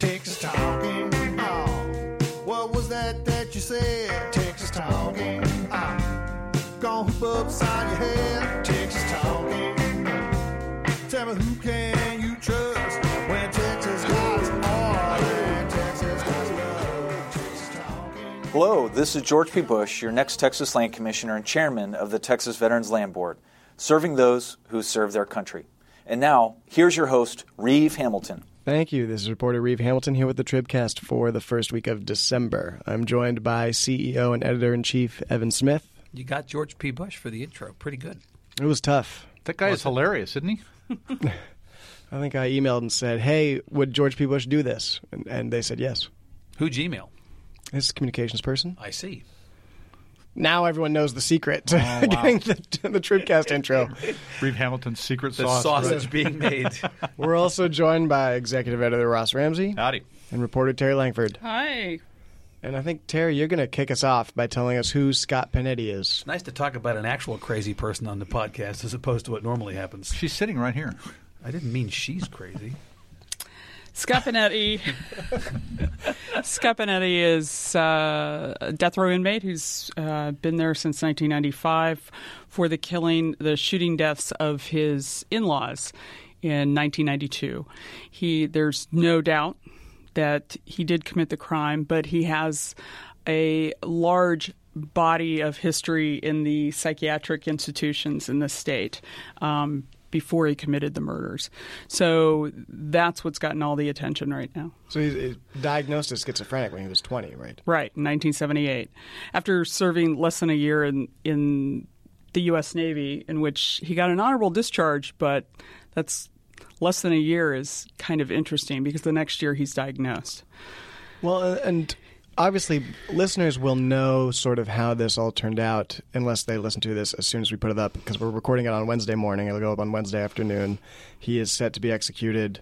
Texas talking. Oh, what was that that you said? Texas talking. Oh, gonna hoop upside your head. Texas talking. Tell me who can you trust when Texas guys are Texas guys talking. Hello, this is George P. Bush, your next Texas Land Commissioner and Chairman of the Texas Veterans Land Board, serving those who serve their country. And now, here's your host, Reeve Hamilton. Thank you. This is reporter Reeve Hamilton here with the Tribcast for the first week of December. I'm joined by CEO and editor in chief Evan Smith. You got George P. Bush for the intro. Pretty good. It was tough. That guy is hilarious, isn't he? I think I emailed and said, "Hey, would George P. Bush do this?" And, and they said yes. Who'd you email? His communications person. I see. Now everyone knows the secret to oh, wow. doing the, the Tribcast intro. Reeve Hamilton's secret The sauce. sausage being made. We're also joined by executive editor Ross Ramsey Howdy. and reporter Terri Langford. Hi. And I think Terri, you're going to kick us off by telling us who Scott Panetti is. nice to talk about an actual crazy person on the podcast as opposed to what normally happens. She's sitting right here. I didn't mean she's crazy. Scott Panetti. Scott Panetti is uh, a death row inmate who's uh, been there since 1995 for the killing, the shooting deaths of his in-laws in 1992. He, there's no doubt that he did commit the crime, but he has a large body of history in the psychiatric institutions in the state. Um, before he committed the murders. So that's what's gotten all the attention right now. So he's diagnosed as schizophrenic when he was 20, right? Right, in 1978. After serving less than a year in, in the U.S. Navy, in which he got an honorable discharge, but that's less than a year is kind of interesting because the next year he's diagnosed. Well, uh, and obviously, listeners will know sort of how this all turned out unless they listen to this as soon as we put it up because we're recording it on Wednesday morning. It'll go up on Wednesday afternoon. He is set to be executed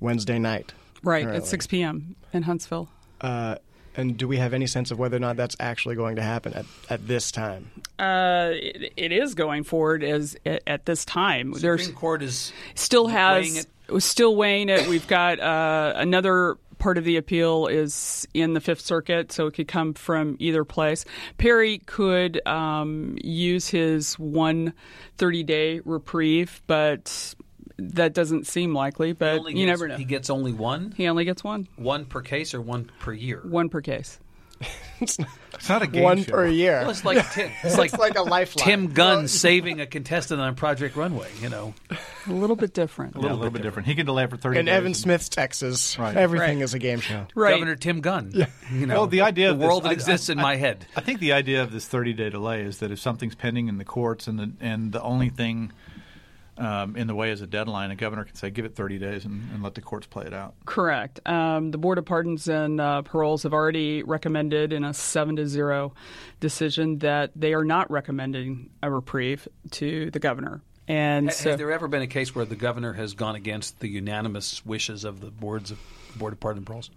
Wednesday night. Right, currently. at 6 p.m. in Huntsville. Uh, and do we have any sense of whether or not that's actually going to happen at, at this time? Uh, it, it is going forward as at, at this time. There's Supreme Court is still weighing has it. was still weighing it. We've got uh, another part of the appeal is in the Fifth Circuit, so it could come from either place. Perry could um, use his one 30 day reprieve, but that doesn't seem likely. But only you gets- never know. He gets only one, He only gets one, one per case or one per year. one per case. It's not a game One show. per year. Well, it's like Tim, it's like, It's like a lifeline. Tim Gunn saving a contestant on Project Runway. You know, A little bit different. A little, little bit different. He can delay for 30 In. Evan Smith's Texas, Right. everything Right. is a game show. Right. Governor Tim Gunn. Yeah. You know, Well, the idea the of this- world that I- exists in I- my head. I think the idea of this 30 day delay is that if something's pending in the courts and the, and the only thing um, in the way as a deadline, a governor can say, give it 30 days and, and let the courts play it out. Correct. Um, the Board of Pardons and uh, Paroles have already recommended in a seven to zero decision that they are not recommending a reprieve to the governor. And Ha- so, Has there ever been a case where the governor has gone against the unanimous wishes of the boards of Board of Pardons and Paroles?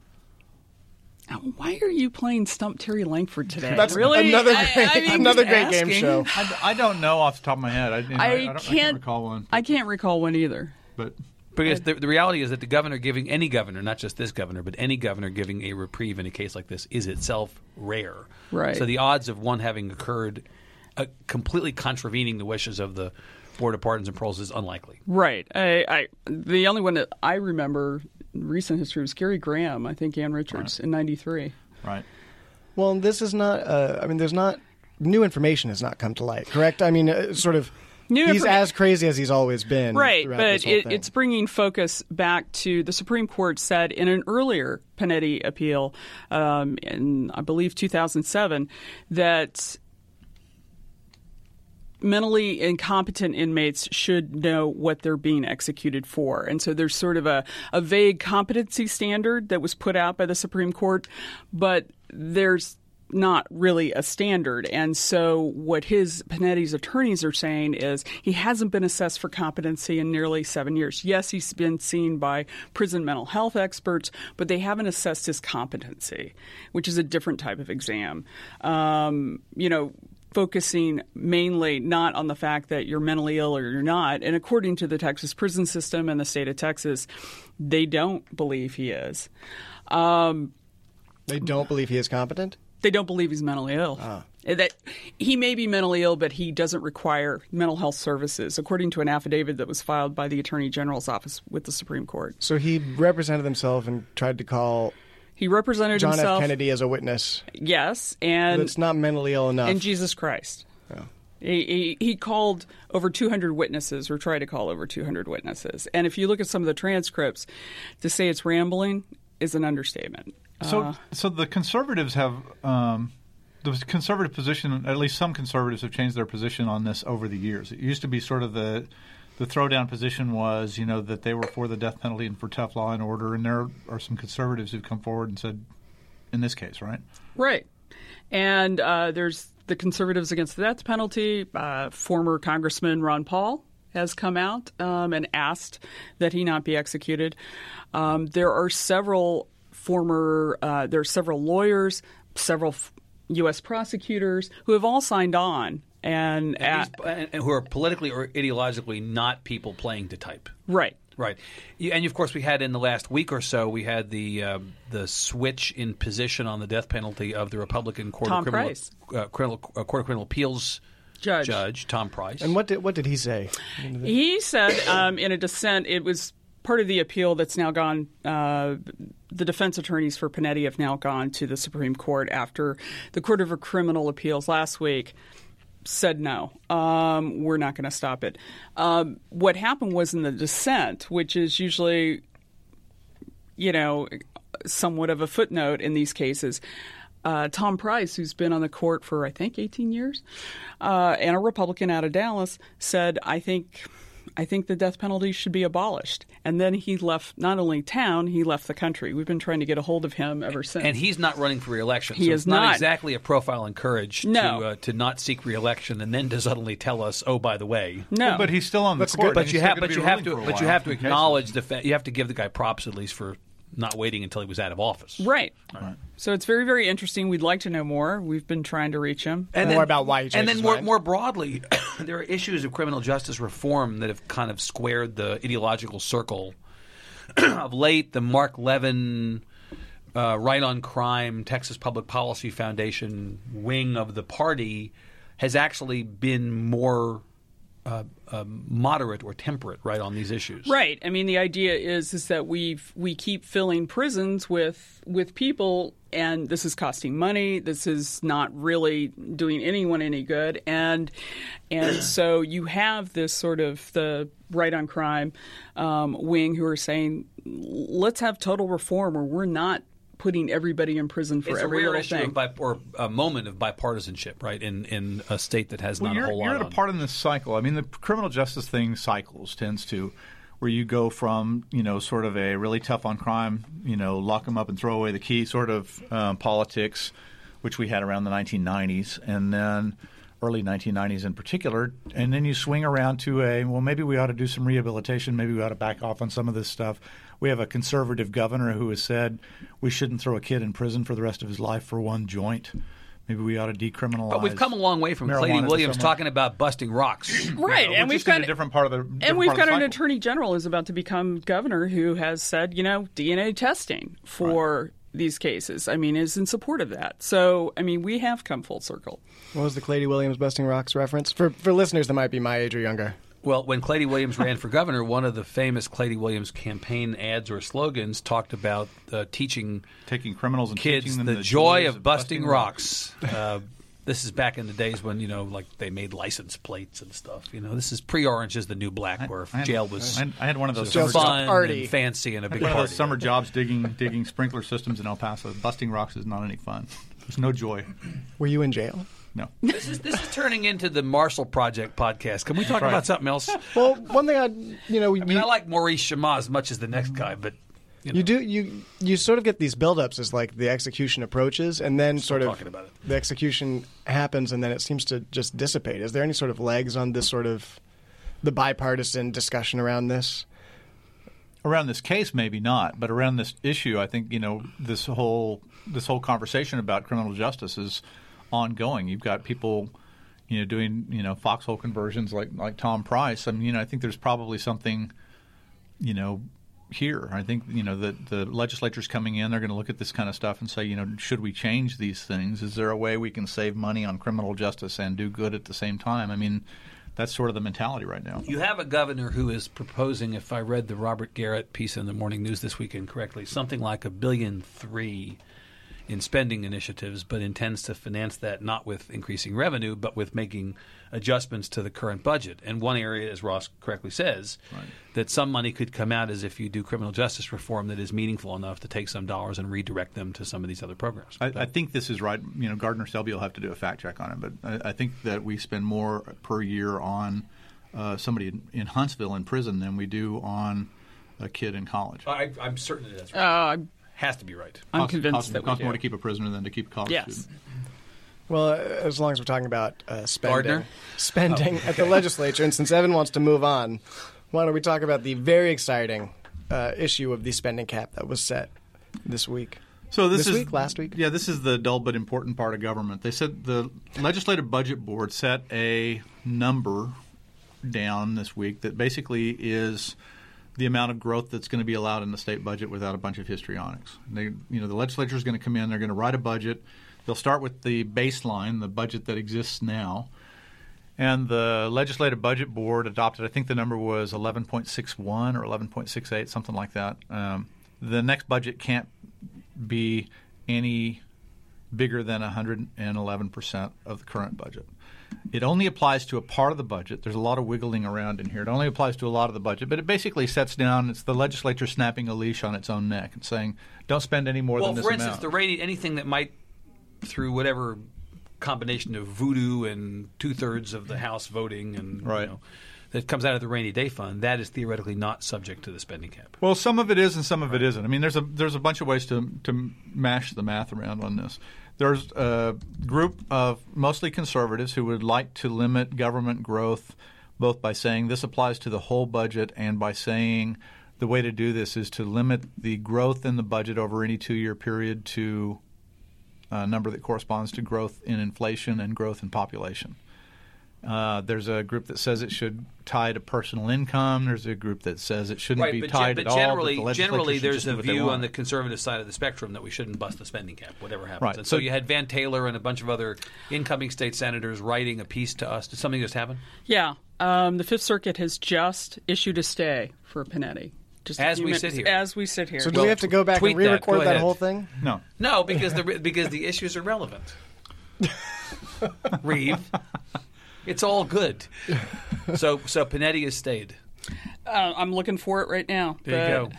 Why are you playing Stump Terri Langford today? That's really another great, I mean, another just great game show. I, I don't know off the top of my head. I, you know, I, I, don't, I can't, can't recall one. I can't recall one either. But Because the, the reality is that the governor giving any governor, not just this governor, but any governor giving a reprieve in a case like this is itself rare. Right. So the odds of one having occurred uh, completely contravening the wishes of the Board of Pardons and Paroles is unlikely. Right. I, I the only one that I remember in recent history was Gary Graham. I think Ann Richards in '93. right. Well, this is not. Uh, I mean, there's not new information has not come to light. Correct. I mean, uh, sort of. New he's infor- as crazy as he's always been. Right, but this whole it, thing. it's bringing focus back to the Supreme Court said in an earlier Panetti appeal um, in, I believe, 2007, that mentally incompetent inmates should know what they're being executed for. And so there's sort of a, a vague competency standard that was put out by the Supreme Court, but there's not really a standard. And so what his Panetti's attorneys are saying is he hasn't been assessed for competency in nearly seven years. Yes, he's been seen by prison mental health experts, but they haven't assessed his competency, which is a different type of exam. Um, you know, focusing mainly not on the fact that you're mentally ill or you're not. And according to the Texas prison system and the state of Texas, they don't believe he is. Um, They don't believe he is competent. they don't believe he's mentally ill. That he may be mentally ill, but he doesn't require mental health services, according to an affidavit that was filed by the Attorney General's office with the Supreme Court. So he represented himself and tried to call He represented John himself. F. Kennedy as a witness. Yes, and it's not mentally ill enough. and Jesus Christ. He, he, he called over 200 witnesses, or tried to call over 200 witnesses. And if you look at some of the transcripts, to say it's rambling is an understatement. So, Uh, so the conservatives have um, the conservative position. At least some conservatives have changed their position on this over the years. It used to be sort of the the throwdown position was, you know, that they were for the death penalty and for tough law and order. And there are some conservatives who've come forward and said, in this case, right? Right. And uh, there's the conservatives against the death penalty. Uh, former Congressman Ron Paul has come out um, and asked that he not be executed. Um, there are several former, uh, there are several lawyers, several f- U.S. prosecutors who have all signed on. And, And, these- and- and who are politically or ideologically not people playing to type. right. Right, and of course we had in the last week or so we had the uh, the switch in position on the death penalty of the Republican Court Tom of Criminal, Price. uh, criminal uh, Court of Criminal Appeals Judge. Judge Tom Price. and what did what did he say? He said um, in a dissent, it was part of the appeal that's now gone. Uh, the defense attorneys for Panetti have now gone to the Supreme Court after the Court of Criminal Appeals last week said no, um, we're not going to stop it. Um, what happened was in the dissent, which is usually, you know, somewhat of a footnote in these cases. Uh, Tom Price, who's been on the court for I think 18 years, uh, and a Republican out of Dallas, said, "I think, I think the death penalty should be abolished." And then he left not only town, he left the country. We've been trying to get a hold of him ever since. and he's not running for reelection. He so is it's not, not. exactly a profile in courage No. to uh, to not seek reelection and then to suddenly tell us, oh, by the way. no, But he's still on the That's court. good. But you still have, gonna but you have to, but you have to acknowledge the fact. You have to give the guy props at least for not waiting until he was out of office. right. So it's very, very interesting. We'd like to know more. We've been trying to reach him. And More about why he changed and then his more, mind. more broadly, there are issues of criminal justice reform that have kind of squared the ideological circle of late. The Marc Levin uh, Right on Crime Texas Public Policy Foundation wing of the party has actually been more uh, uh, moderate or temperate, right, on these issues. Right. I mean, the idea is is that we we keep filling prisons with with people, and this is costing money. This is not really doing anyone any good, and and so you have this sort of the right on crime um, wing who are saying, let's have total reform, or we're not putting everybody in prison for It's a every rare little issue thing. of bi- or a moment of bipartisanship, right, in, in a state that has Well, not a whole you're lot at a part in this cycle. I mean, the criminal justice thing cycles tends to, where you go from you know sort of a really tough on crime, you know, lock them up and throw away the key sort of um, politics, which we had around the 1990s, and then early 1990s in particular, and then you swing around to a well, maybe we ought to do some rehabilitation, maybe we ought to back off on some of this stuff. We have a conservative governor who has said we shouldn't throw a kid in prison for the rest of his life for one joint. Maybe we ought to decriminalize. But we've come a long way from marijuana Claytie Williams someone- talking about busting rocks. right, Which and we've got a different part of the and we've got an attorney general who's about to become governor who has said, you know, DNA testing for these cases. I mean, is in support of that. So, I mean, we have come full circle. What was the Claytie Williams busting rocks reference for for listeners that might be my age or younger? Well, when Claytie Williams ran for governor, one of the famous Claytie Williams campaign ads or slogans talked about uh, teaching taking criminals and kids teaching them the, the joy joys of busting rocks. uh, this is back in the days when you know, like they made license plates and stuff. You know, this is pre-Orange is the new black, where I had- jail was I had, I had one of those Jail summer, fun Party. and fancy and a big one of those summer jobs digging digging sprinkler systems in El Paso. Busting rocks is not any fun. There's no joy. Were you in jail? No. This is this is turning into the Marshall Project podcast. Can we talk right. about something else? Well, one thing I you know I mean, I like Maurice Chammah as much as the next guy, but you, know, You do you you sort of get these buildups as like the execution approaches, and then sort of talking about it. the execution happens, and then it seems to just dissipate. Is there any sort of legs on this sort of the bipartisan discussion around this? around this case maybe not but around this issue i think you know this whole this whole conversation about criminal justice is ongoing you've got people you know, doing you know foxhole conversions like like Tom Price. I mean, you know, I think there's probably something, you know, here. I think you know the the legislature's coming in. They're going to look at this kind of stuff and say, you know, should we change these things? Is there a way we can save money on criminal justice and do good at the same time? I mean, that's sort of the mentality right now. You have a governor who is proposing, if I read the Robert Garrett piece in the Morning News this weekend correctly, something like a billion three in spending initiatives, but intends to finance that not with increasing revenue, but with making adjustments to the current budget. And one area, as Ross correctly says, that some money could come out as if you do criminal justice reform that is meaningful enough to take some dollars and redirect them to some of these other programs. I, I think this is right. You know, Gardner Selby will have to do a fact check on it, but I, I think that we spend more per year on uh, somebody in, in Huntsville in prison than we do on a kid in college. I, I'm certain that that's Uh, I'm- Has to be right. I'm Costs- convinced costs, that we costs do. more to keep a prisoner than to keep a college Yes. student. Well, uh, as long as we're talking about uh, spending, Gardner? spending at the legislature, and since Evan wants to move on, why don't we talk about the very exciting uh, issue of the spending cap that was set this week? So this, This is week? Last week? Yeah, this is the dull but important part of government. They said the legislative budget board set a number down this week that basically is the amount of growth that's going to be allowed in the state budget without a bunch of histrionics. They, you know, the legislature is going to come in. They're going to write a budget. They'll start with the baseline, the budget that exists now. And the legislative budget board adopted, I think the number was 11.61 or 11.68, something like that. Um, the next budget can't be any bigger than 111% of the current budget. It only applies to a part of the budget. There's a lot of wiggling around in here. It only applies to a lot of the budget, but it basically sets down it's the legislature snapping a leash on its own neck and saying, don't spend any more Well, than this Well, for instance, amount. the rating anything that might, through whatever combination of voodoo and two thirds of the House voting and Right. you know, that comes out of the rainy day fund, that is theoretically not subject to the spending cap. Well, some of it is, and some of it isn't. I mean, there's a there's a bunch of ways to to mash the math around on this. There's a group of mostly conservatives who would like to limit government growth, both by saying this applies to the whole budget and by saying the way to do this is to limit the growth in the budget over any two-year period to a number that corresponds to growth in inflation and growth in population. Uh, there's a group that says it should tie to personal income. There's a group that says it shouldn't be but, tied but at all. generally, that the generally, there's a view on the conservative side of the spectrum that we shouldn't bust the spending cap, whatever happens. Right. And so, So- you had Van Taylor and a bunch of other incoming state senators writing a piece to us. Did something just happen? Yeah, um, the Fifth Circuit has just issued a stay for Panetti. Just As we minutes- sit here. As we sit here. So do we have to go back and re-record Go that, whole thing? No. No, because the because the issues are relevant. Reeve, it's all good. So so Panetti has stayed. Uh, I'm looking for it right now. There you go.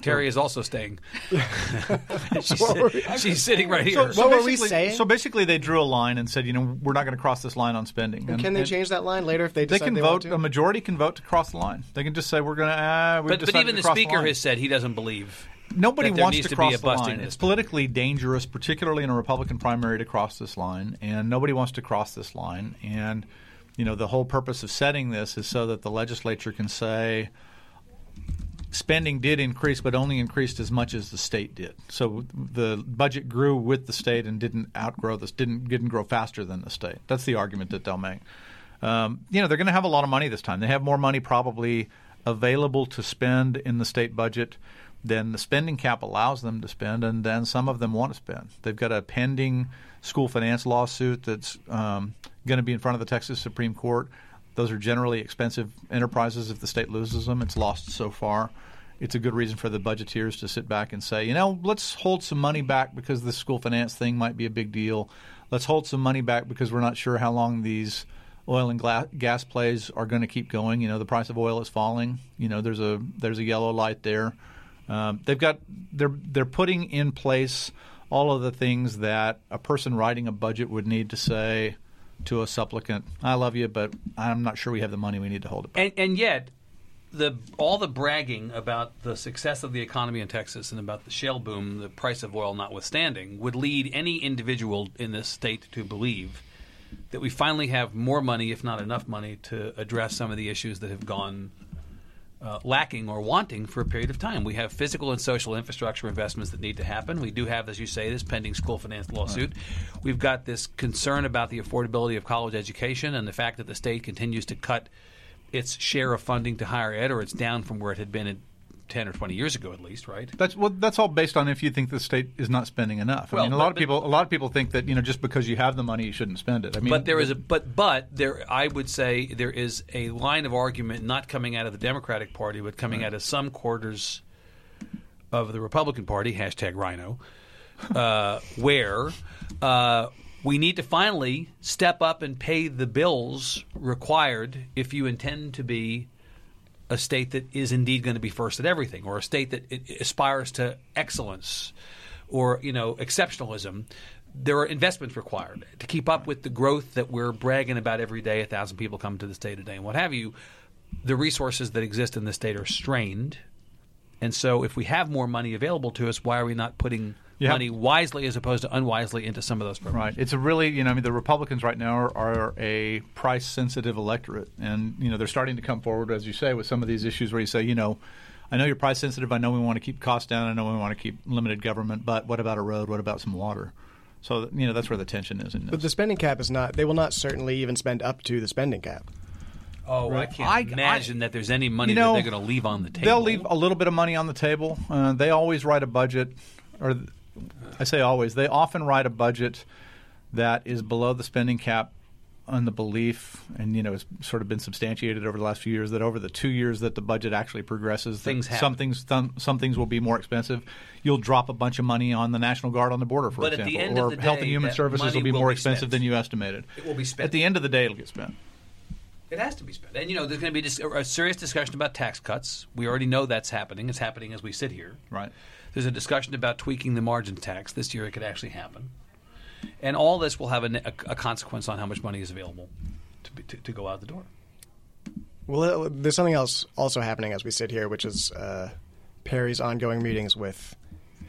Terri is also staying. she's, she's sitting right here. What were we saying? So basically, they drew a line and said, you know, we're not going to cross this line on spending. And can they change that line later if they decide They decide can they can vote. want to? A majority can vote to cross the line. They can just say we're going to. Uh, we but, but even to the cross speaker line. has said he doesn't believe. Nobody wants to to cross the line. It's politically dangerous, particularly in a Republican primary, to cross this line, and nobody wants to cross this line. And you know, the whole purpose of setting this is so that the legislature can say spending did increase, but only increased as much as the state did. So the budget grew with the state and didn't outgrow this, didn't didn't grow faster than the state. That's the argument that they'll make. Um, you know, they're going to have a lot of money this time. They have more money probably available to spend in the state budget than the spending cap allows them to spend, and then some of them want to spend. They've got a pending school finance lawsuit that's um, going to be in front of the Texas Supreme Court. Those are generally expensive enterprises. If the state loses them, it's lost so far. It's a good reason for the budgeteers to sit back and say, you know, let's hold some money back because the school finance thing might be a big deal. Let's hold some money back because we're not sure how long these oil and gla- gas plays are going to keep going. You know, the price of oil is falling. You know, there's a there's a yellow light there. Um, they've got they're they're putting in place all of the things that a person writing a budget would need to say to a supplicant. I love you, but I'm not sure we have the money we need to hold it. Back. And, and yet, the all the bragging about the success of the economy in Texas and about the shale boom, the price of oil notwithstanding, would lead any individual in this state to believe that we finally have more money, if not enough money, to address some of the issues that have gone uh, lacking or wanting for a period of time. We have physical and social infrastructure investments that need to happen. We do have, as you say, this pending school finance lawsuit. We've got this concern about the affordability of college education and the fact that the state continues to cut its share of funding to higher ed, or it's down from where it had been 10 or 20 years ago, at least, right? That's well. That's all based on if you think the state is not spending enough. I Well, mean, a but- lot of people. A lot of people think that you know just because you have the money, you shouldn't spend it. I mean, But there is a but but there I would say there is a line of argument not coming out of the Democratic Party but coming out of some quarters of the Republican Party hashtag RINO, uh, where uh, we need to finally step up and pay the bills required if you intend to be a state that is indeed going to be first at everything, or a state that aspires to excellence, or you know exceptionalism. There are investments required to keep up with the growth that we're bragging about every day. A thousand people come to the state a day, and what have you. The resources that exist in the state are strained, and so if we have more money available to us, why are we not putting You have- money wisely as opposed to unwisely into some of those programs? Right. It's a really, you know, I mean, the Republicans right now are, are a price sensitive electorate. And, you know, they're starting to come forward, as you say, with some of these issues where you say, you know, I know you're price sensitive. I know we want to keep costs down. I know we want to keep limited government. But what about a road? What about some water? So, you know, that's where the tension is in this. But the spending cap is not. They will not certainly even spend up to the spending cap. Oh, I can't I- imagine that there's any money you know, that they're going to leave on the table. They'll leave a little bit of money on the table. Uh, they always write a budget, or th- I say always, they often write a budget that is below the spending cap on the belief, and you know, it's sort of been substantiated over the last few years that over the two years that the budget actually progresses, Things happen. some things some, some things will be more expensive. You'll drop a bunch of money on the National Guard on the border, for But at the example, or Health and Human Services will be will more be expensive spent. than you estimated. It will be spent. At the end of the day, it'll get spent. It has to be spent. And, you know, there's going to be a serious discussion about tax cuts. We already know that's happening. It's happening as we sit here. Right. There's a discussion about tweaking the margin tax. This year it could actually happen. And all this will have a, a, a consequence on how much money is available to, be, to, to go out the door. Well, uh, there's something else also happening as we sit here, which is uh, Perry's ongoing meetings with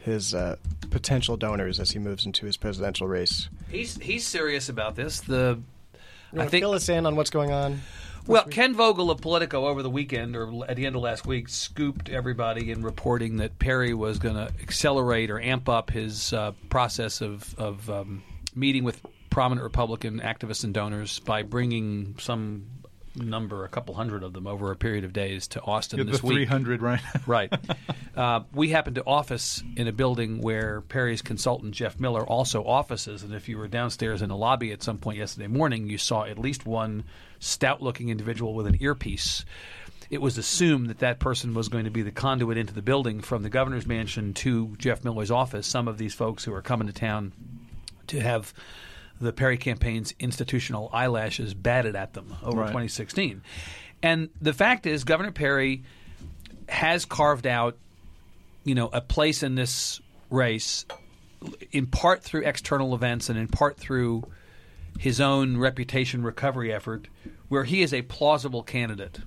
his uh, potential donors as he moves into his presidential race. He's, he's serious about this. The You I think fill us in on what's going on? Well, Ken Vogel of Politico over the weekend or at the end of last week scooped everybody in reporting that Perry was going to accelerate or amp up his uh, process of, of um, meeting with prominent Republican activists and donors by bringing some number, a couple hundred of them, over a period of days to Austin The this week. 300, right? Right. Uh, we happen to office in a building where Perry's consultant Jeff Miller also offices, and if you were downstairs in the lobby at some point yesterday morning, you saw at least one stout-looking individual with an earpiece. It was assumed that that person was going to be the conduit into the building from the governor's mansion to Jeff Miller's office. Some of these folks who are coming to town to have the Perry campaign's institutional eyelashes batted at them over Right. 2016. And the fact is, Governor Perry has carved out, you know, a place in this race, in part through external events and in part through his own reputation recovery effort, where he is a plausible candidate.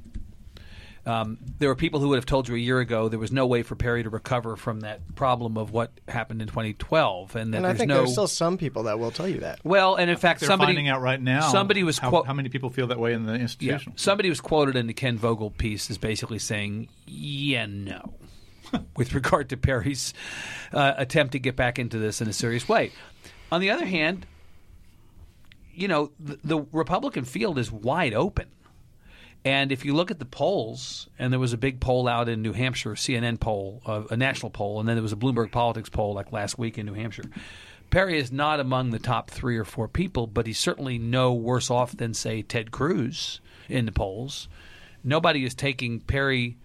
Um, there were people who would have told you a year ago there was no way for Perry to recover from that problem of what happened in 2012, and that And I there's think no. there's still some people that will tell you that. well, and in fact, They're somebody finding out right now. Somebody was how, quote. how many people feel that way in the Yeah. institution. Somebody was quoted in the Ken Vogel piece as basically saying, "Yeah, no," with regard to Perry's uh, attempt to get back into this in a serious way. On the other hand, you know, the, the Republican field is wide open. And if you look at the polls, and there was a big poll out in New Hampshire, a CNN poll, uh, a national poll, and then there was a Bloomberg Politics poll like last week in New Hampshire. Perry is not among the top three or four people, but he's certainly no worse off than, say, Ted Cruz in the polls. Nobody is taking Perry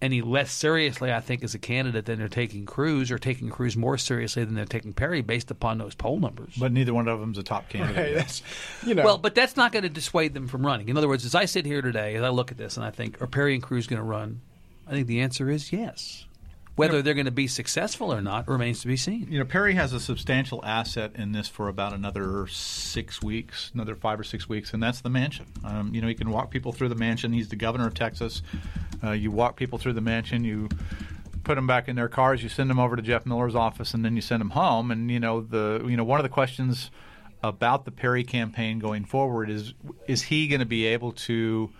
any less seriously, I think, as a candidate than they're taking Cruz, or taking Cruz more seriously than they're taking Perry based upon those poll numbers. But neither one of them's a top candidate. Right, that's, you know, Well, but that's not going to dissuade them from running. In other words, as I sit here today, as I look at this and I think, are Perry and Cruz going to run? I think the answer is yes. Whether they're going to be successful or not remains to be seen. You know, Perry has a substantial asset in this for about another six weeks, another five or six weeks, and that's the mansion. Um, you know, he can walk people through the mansion. He's the governor of Texas. Uh, you walk people through the mansion. You put them back in their cars. You send them over to Jeff Miller's office, and then you send them home. And you know, the you know one of the questions about the Perry campaign going forward is is he going to be able to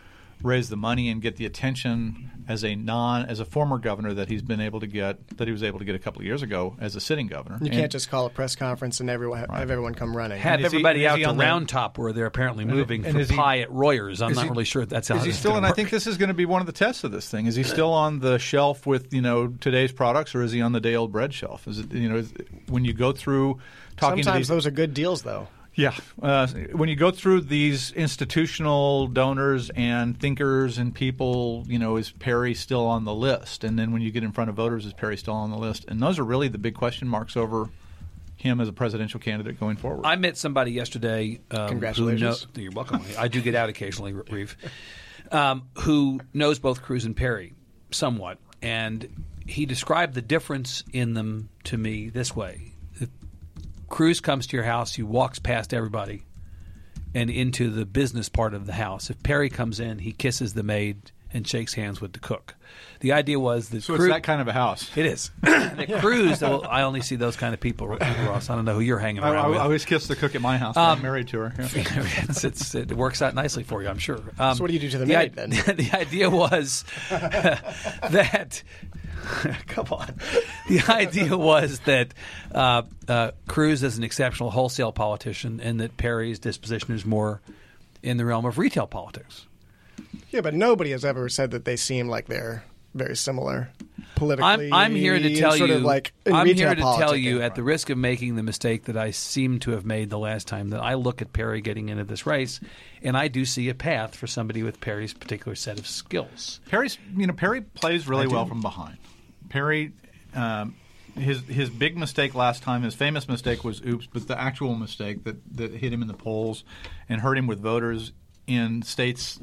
raise the money and get the attention as a non as a former governor that he's been able to get that he was able to get a couple of years ago as a sitting governor. You And- can't just call a press conference and everyone have everyone come running. Have And is he- everybody out to on the- Round Top where they're apparently moving and for is he- pie at Royers. I'm not he- really sure that's how Is he it's still? gonna And I think this is going to be one of the tests of this thing. Is he still on the shelf with you know today's products, or is he on the day old bread shelf? Is it you know is, when you go through talking to Sometimes these those are good deals, though. Yeah. Uh, when you go through these institutional donors and thinkers and people, you know, is Perry still on the list? And then when you get in front of voters, is Perry still on the list? And those are really the big question marks over him as a presidential candidate going forward. I met somebody yesterday. Um, Congratulations. Know, you're welcome. I do get out occasionally, Reeve. Um, who knows both Cruz and Perry somewhat, and he described the difference in them to me this way: if Cruz comes to your house, he walks past everybody and into the business part of the house. If Perry comes in, he kisses the maid and shakes hands with the cook. The idea was that so Cruz, it's that kind of a house. it is. the Cruz, though, I only see those kind of people, Ross. I don't know who you're hanging I, around I, with. I always kiss the cook at my house. but I'm married to her. Yeah. it's, it's, it works out nicely for you, I'm sure. Um, So what do you do to the the maid, then? the idea was that. Come on. The idea was that uh, uh, Cruz is an exceptional wholesale politician, and that Perry's disposition is more in the realm of retail politics. Yeah, but nobody has ever said that they seem like they're very similar politically. I'm, I'm here to tell sort you. Of like I'm here to tell politicking. you, at the risk of making the mistake that I seem to have made the last time, that I look at Perry getting into this race, and I do see a path for somebody with Perry's particular set of skills. Perry's, you know, Perry plays really well from behind. Perry, um, his his big mistake last time, his famous mistake was oops, but the actual mistake that that hit him in the polls and hurt him with voters in states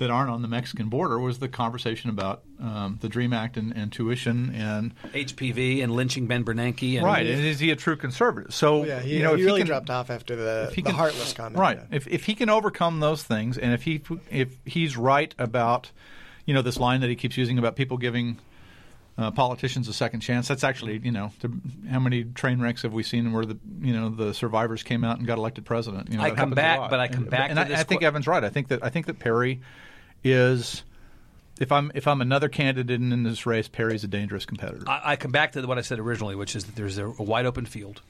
that aren't on the Mexican border was the conversation about um, the Dream Act and, and tuition and HPV and lynching Ben Bernanke. And right. And is he a true conservative? So Yeah, he, you know, he if really can, dropped off after the, the can- heartless comment. Right. yeah. If if he can overcome those things, and if he if he's right about, you know, this line that he keeps using about people giving uh, politicians a second chance, that's actually you know, the, how many train wrecks have we seen where the you know the survivors came out and got elected president? You know, I come back- but I come And- back and to I, I think que- Evan's right. I think that I think that Perry is. If I'm if I'm another candidate in, in this race, Perry's a dangerous competitor. I, I come back to what I said originally, which is that there's a, a wide open field.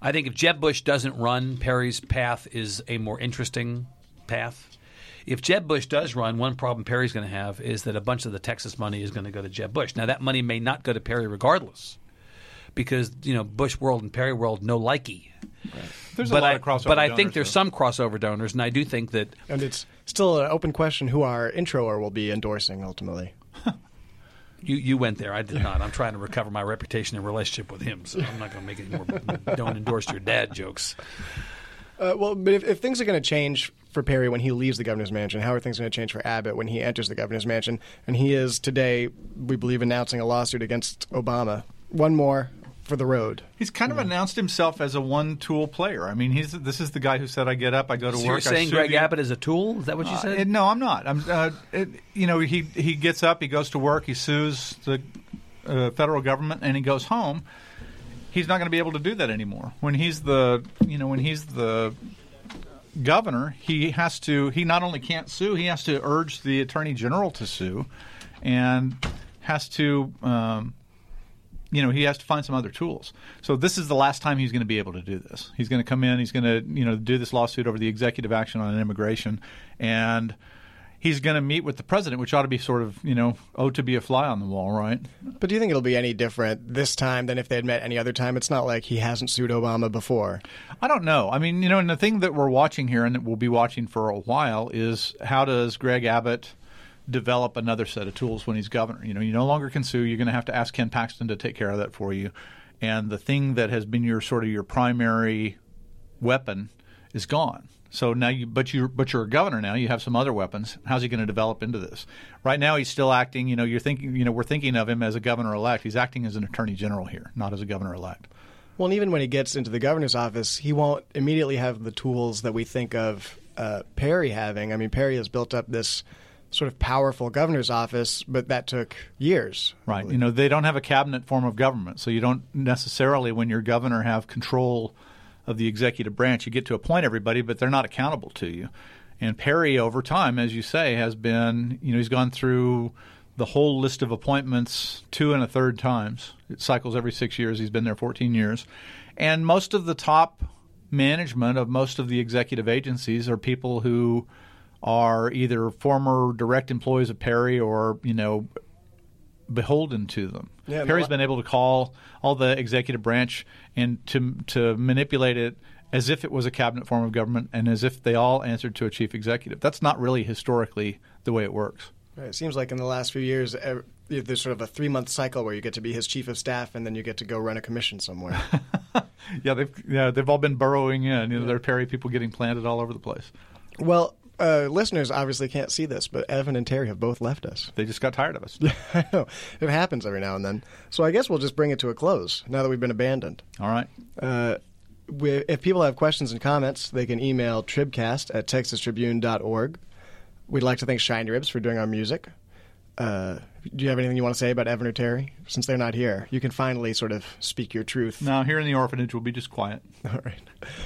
I think if Jeb Bush doesn't run, Perry's path is a more interesting path. If Jeb Bush does run, one problem Perry's going to have is that a bunch of the Texas money is going to go to Jeb Bush. Now that money may not go to Perry regardless, because you know Bush world and Perry world no likey. There's but a lot I, of crossover. but I think there's though. some crossover donors, and I do think that And it's still an open question who our introer will be endorsing ultimately. You you went there. I did not. I'm trying to recover my reputation and relationship with him, so I'm not going to make any more. don't endorse your dad jokes. Uh, well, but if, if things are going to change for Perry when he leaves the governor's mansion, how are things going to change for Abbott when he enters the governor's mansion? And he is today, we believe, announcing a lawsuit against Obama. One more for the road. He's kind of announced himself as a one-tool player. I mean, he's this is the guy who said, "I get up, I go to So work." you're I saying sue Greg you." Abbott is a tool? Is that what you Uh, said? it- no, I'm not. I'm. Uh, it, you know, he he gets up, he goes to work, he sues the uh, federal government, and he goes home. He's not going to be able to do that anymore. When he's the, you know, when he's the governor, he has to. He not only can't sue, he has to urge the attorney general to sue, and has to. Um, you know, he has to find some other tools. So this is the last time he's going to be able to do this. He's going to come in, he's going to, you know, do this lawsuit over the executive action on immigration, and he's going to meet with the president, which ought to be sort of, you know, oh to be a fly on the wall, right? But do you think it'll be any different this time than if they had met any other time? It's not like he hasn't sued Obama before. I don't know. I mean, you know, and the thing that we're watching here and that we'll be watching for a while is how does Greg Abbott develop another set of tools when he's governor? You know, you no longer can sue. You're going to have to ask Ken Paxton to take care of that for you. And the thing that has been your sort of your primary weapon is gone. So now you, but you, but you're a governor now. You have some other weapons. How's he going to develop into this? Right now, he's still acting. You know, you're thinking. You know, we're thinking of him as a governor elect. He's acting as an attorney general here, not as a governor elect. Well, and even when he gets into the governor's office, he won't immediately have the tools that we think of uh, Perry having. I mean, Perry has built up this sort of powerful governor's office, but that took years. Right. You know, they don't have a cabinet form of government, so you don't necessarily, when you're governor, have control of the executive branch. You get to appoint everybody, but they're not accountable to you. And Perry, over time, as you say, has been, you know, he's gone through the whole list of appointments two and a third times. It cycles every six years. He's been there 14 years. And most of the top management of most of the executive agencies are people who are either former direct employees of Perry or, you know, beholden to them. Yeah, Perry's been able to call all the executive branch and to to manipulate it as if it was a cabinet form of government and as if they all answered to a chief executive. That's not really historically the way it works. Right, It seems like in the last few years, there's sort of a three month cycle where you get to be his chief of staff and then you get to go run a commission somewhere. Yeah, they've yeah they've all been burrowing in. You know, there are Perry people getting planted all over the place. well, uh, listeners obviously can't see this, but Evan and Terri have both left us. They just got tired of us. I know. It happens every now and then. So I guess we'll just bring it to a close now that we've been abandoned. All right. Uh, we, if people have questions and comments, they can email tribcast at texastribune.org. We'd like to thank Shiny Ribs for doing our music. Uh, do you have anything you want to say about Evan or Terri? Since they're not here, you can finally sort of speak your truth. Now here in the orphanage, we'll be just quiet. All right.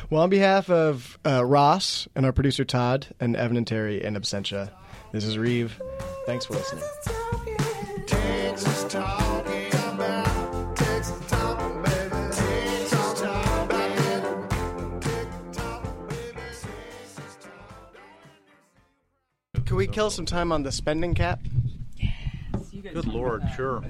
Well, on behalf of uh, Ross and our producer Todd and Evan and Terri in absentia, this is Reeve. Thanks for listening. Can we kill some time on the spending cap? Good lord, uh, sure.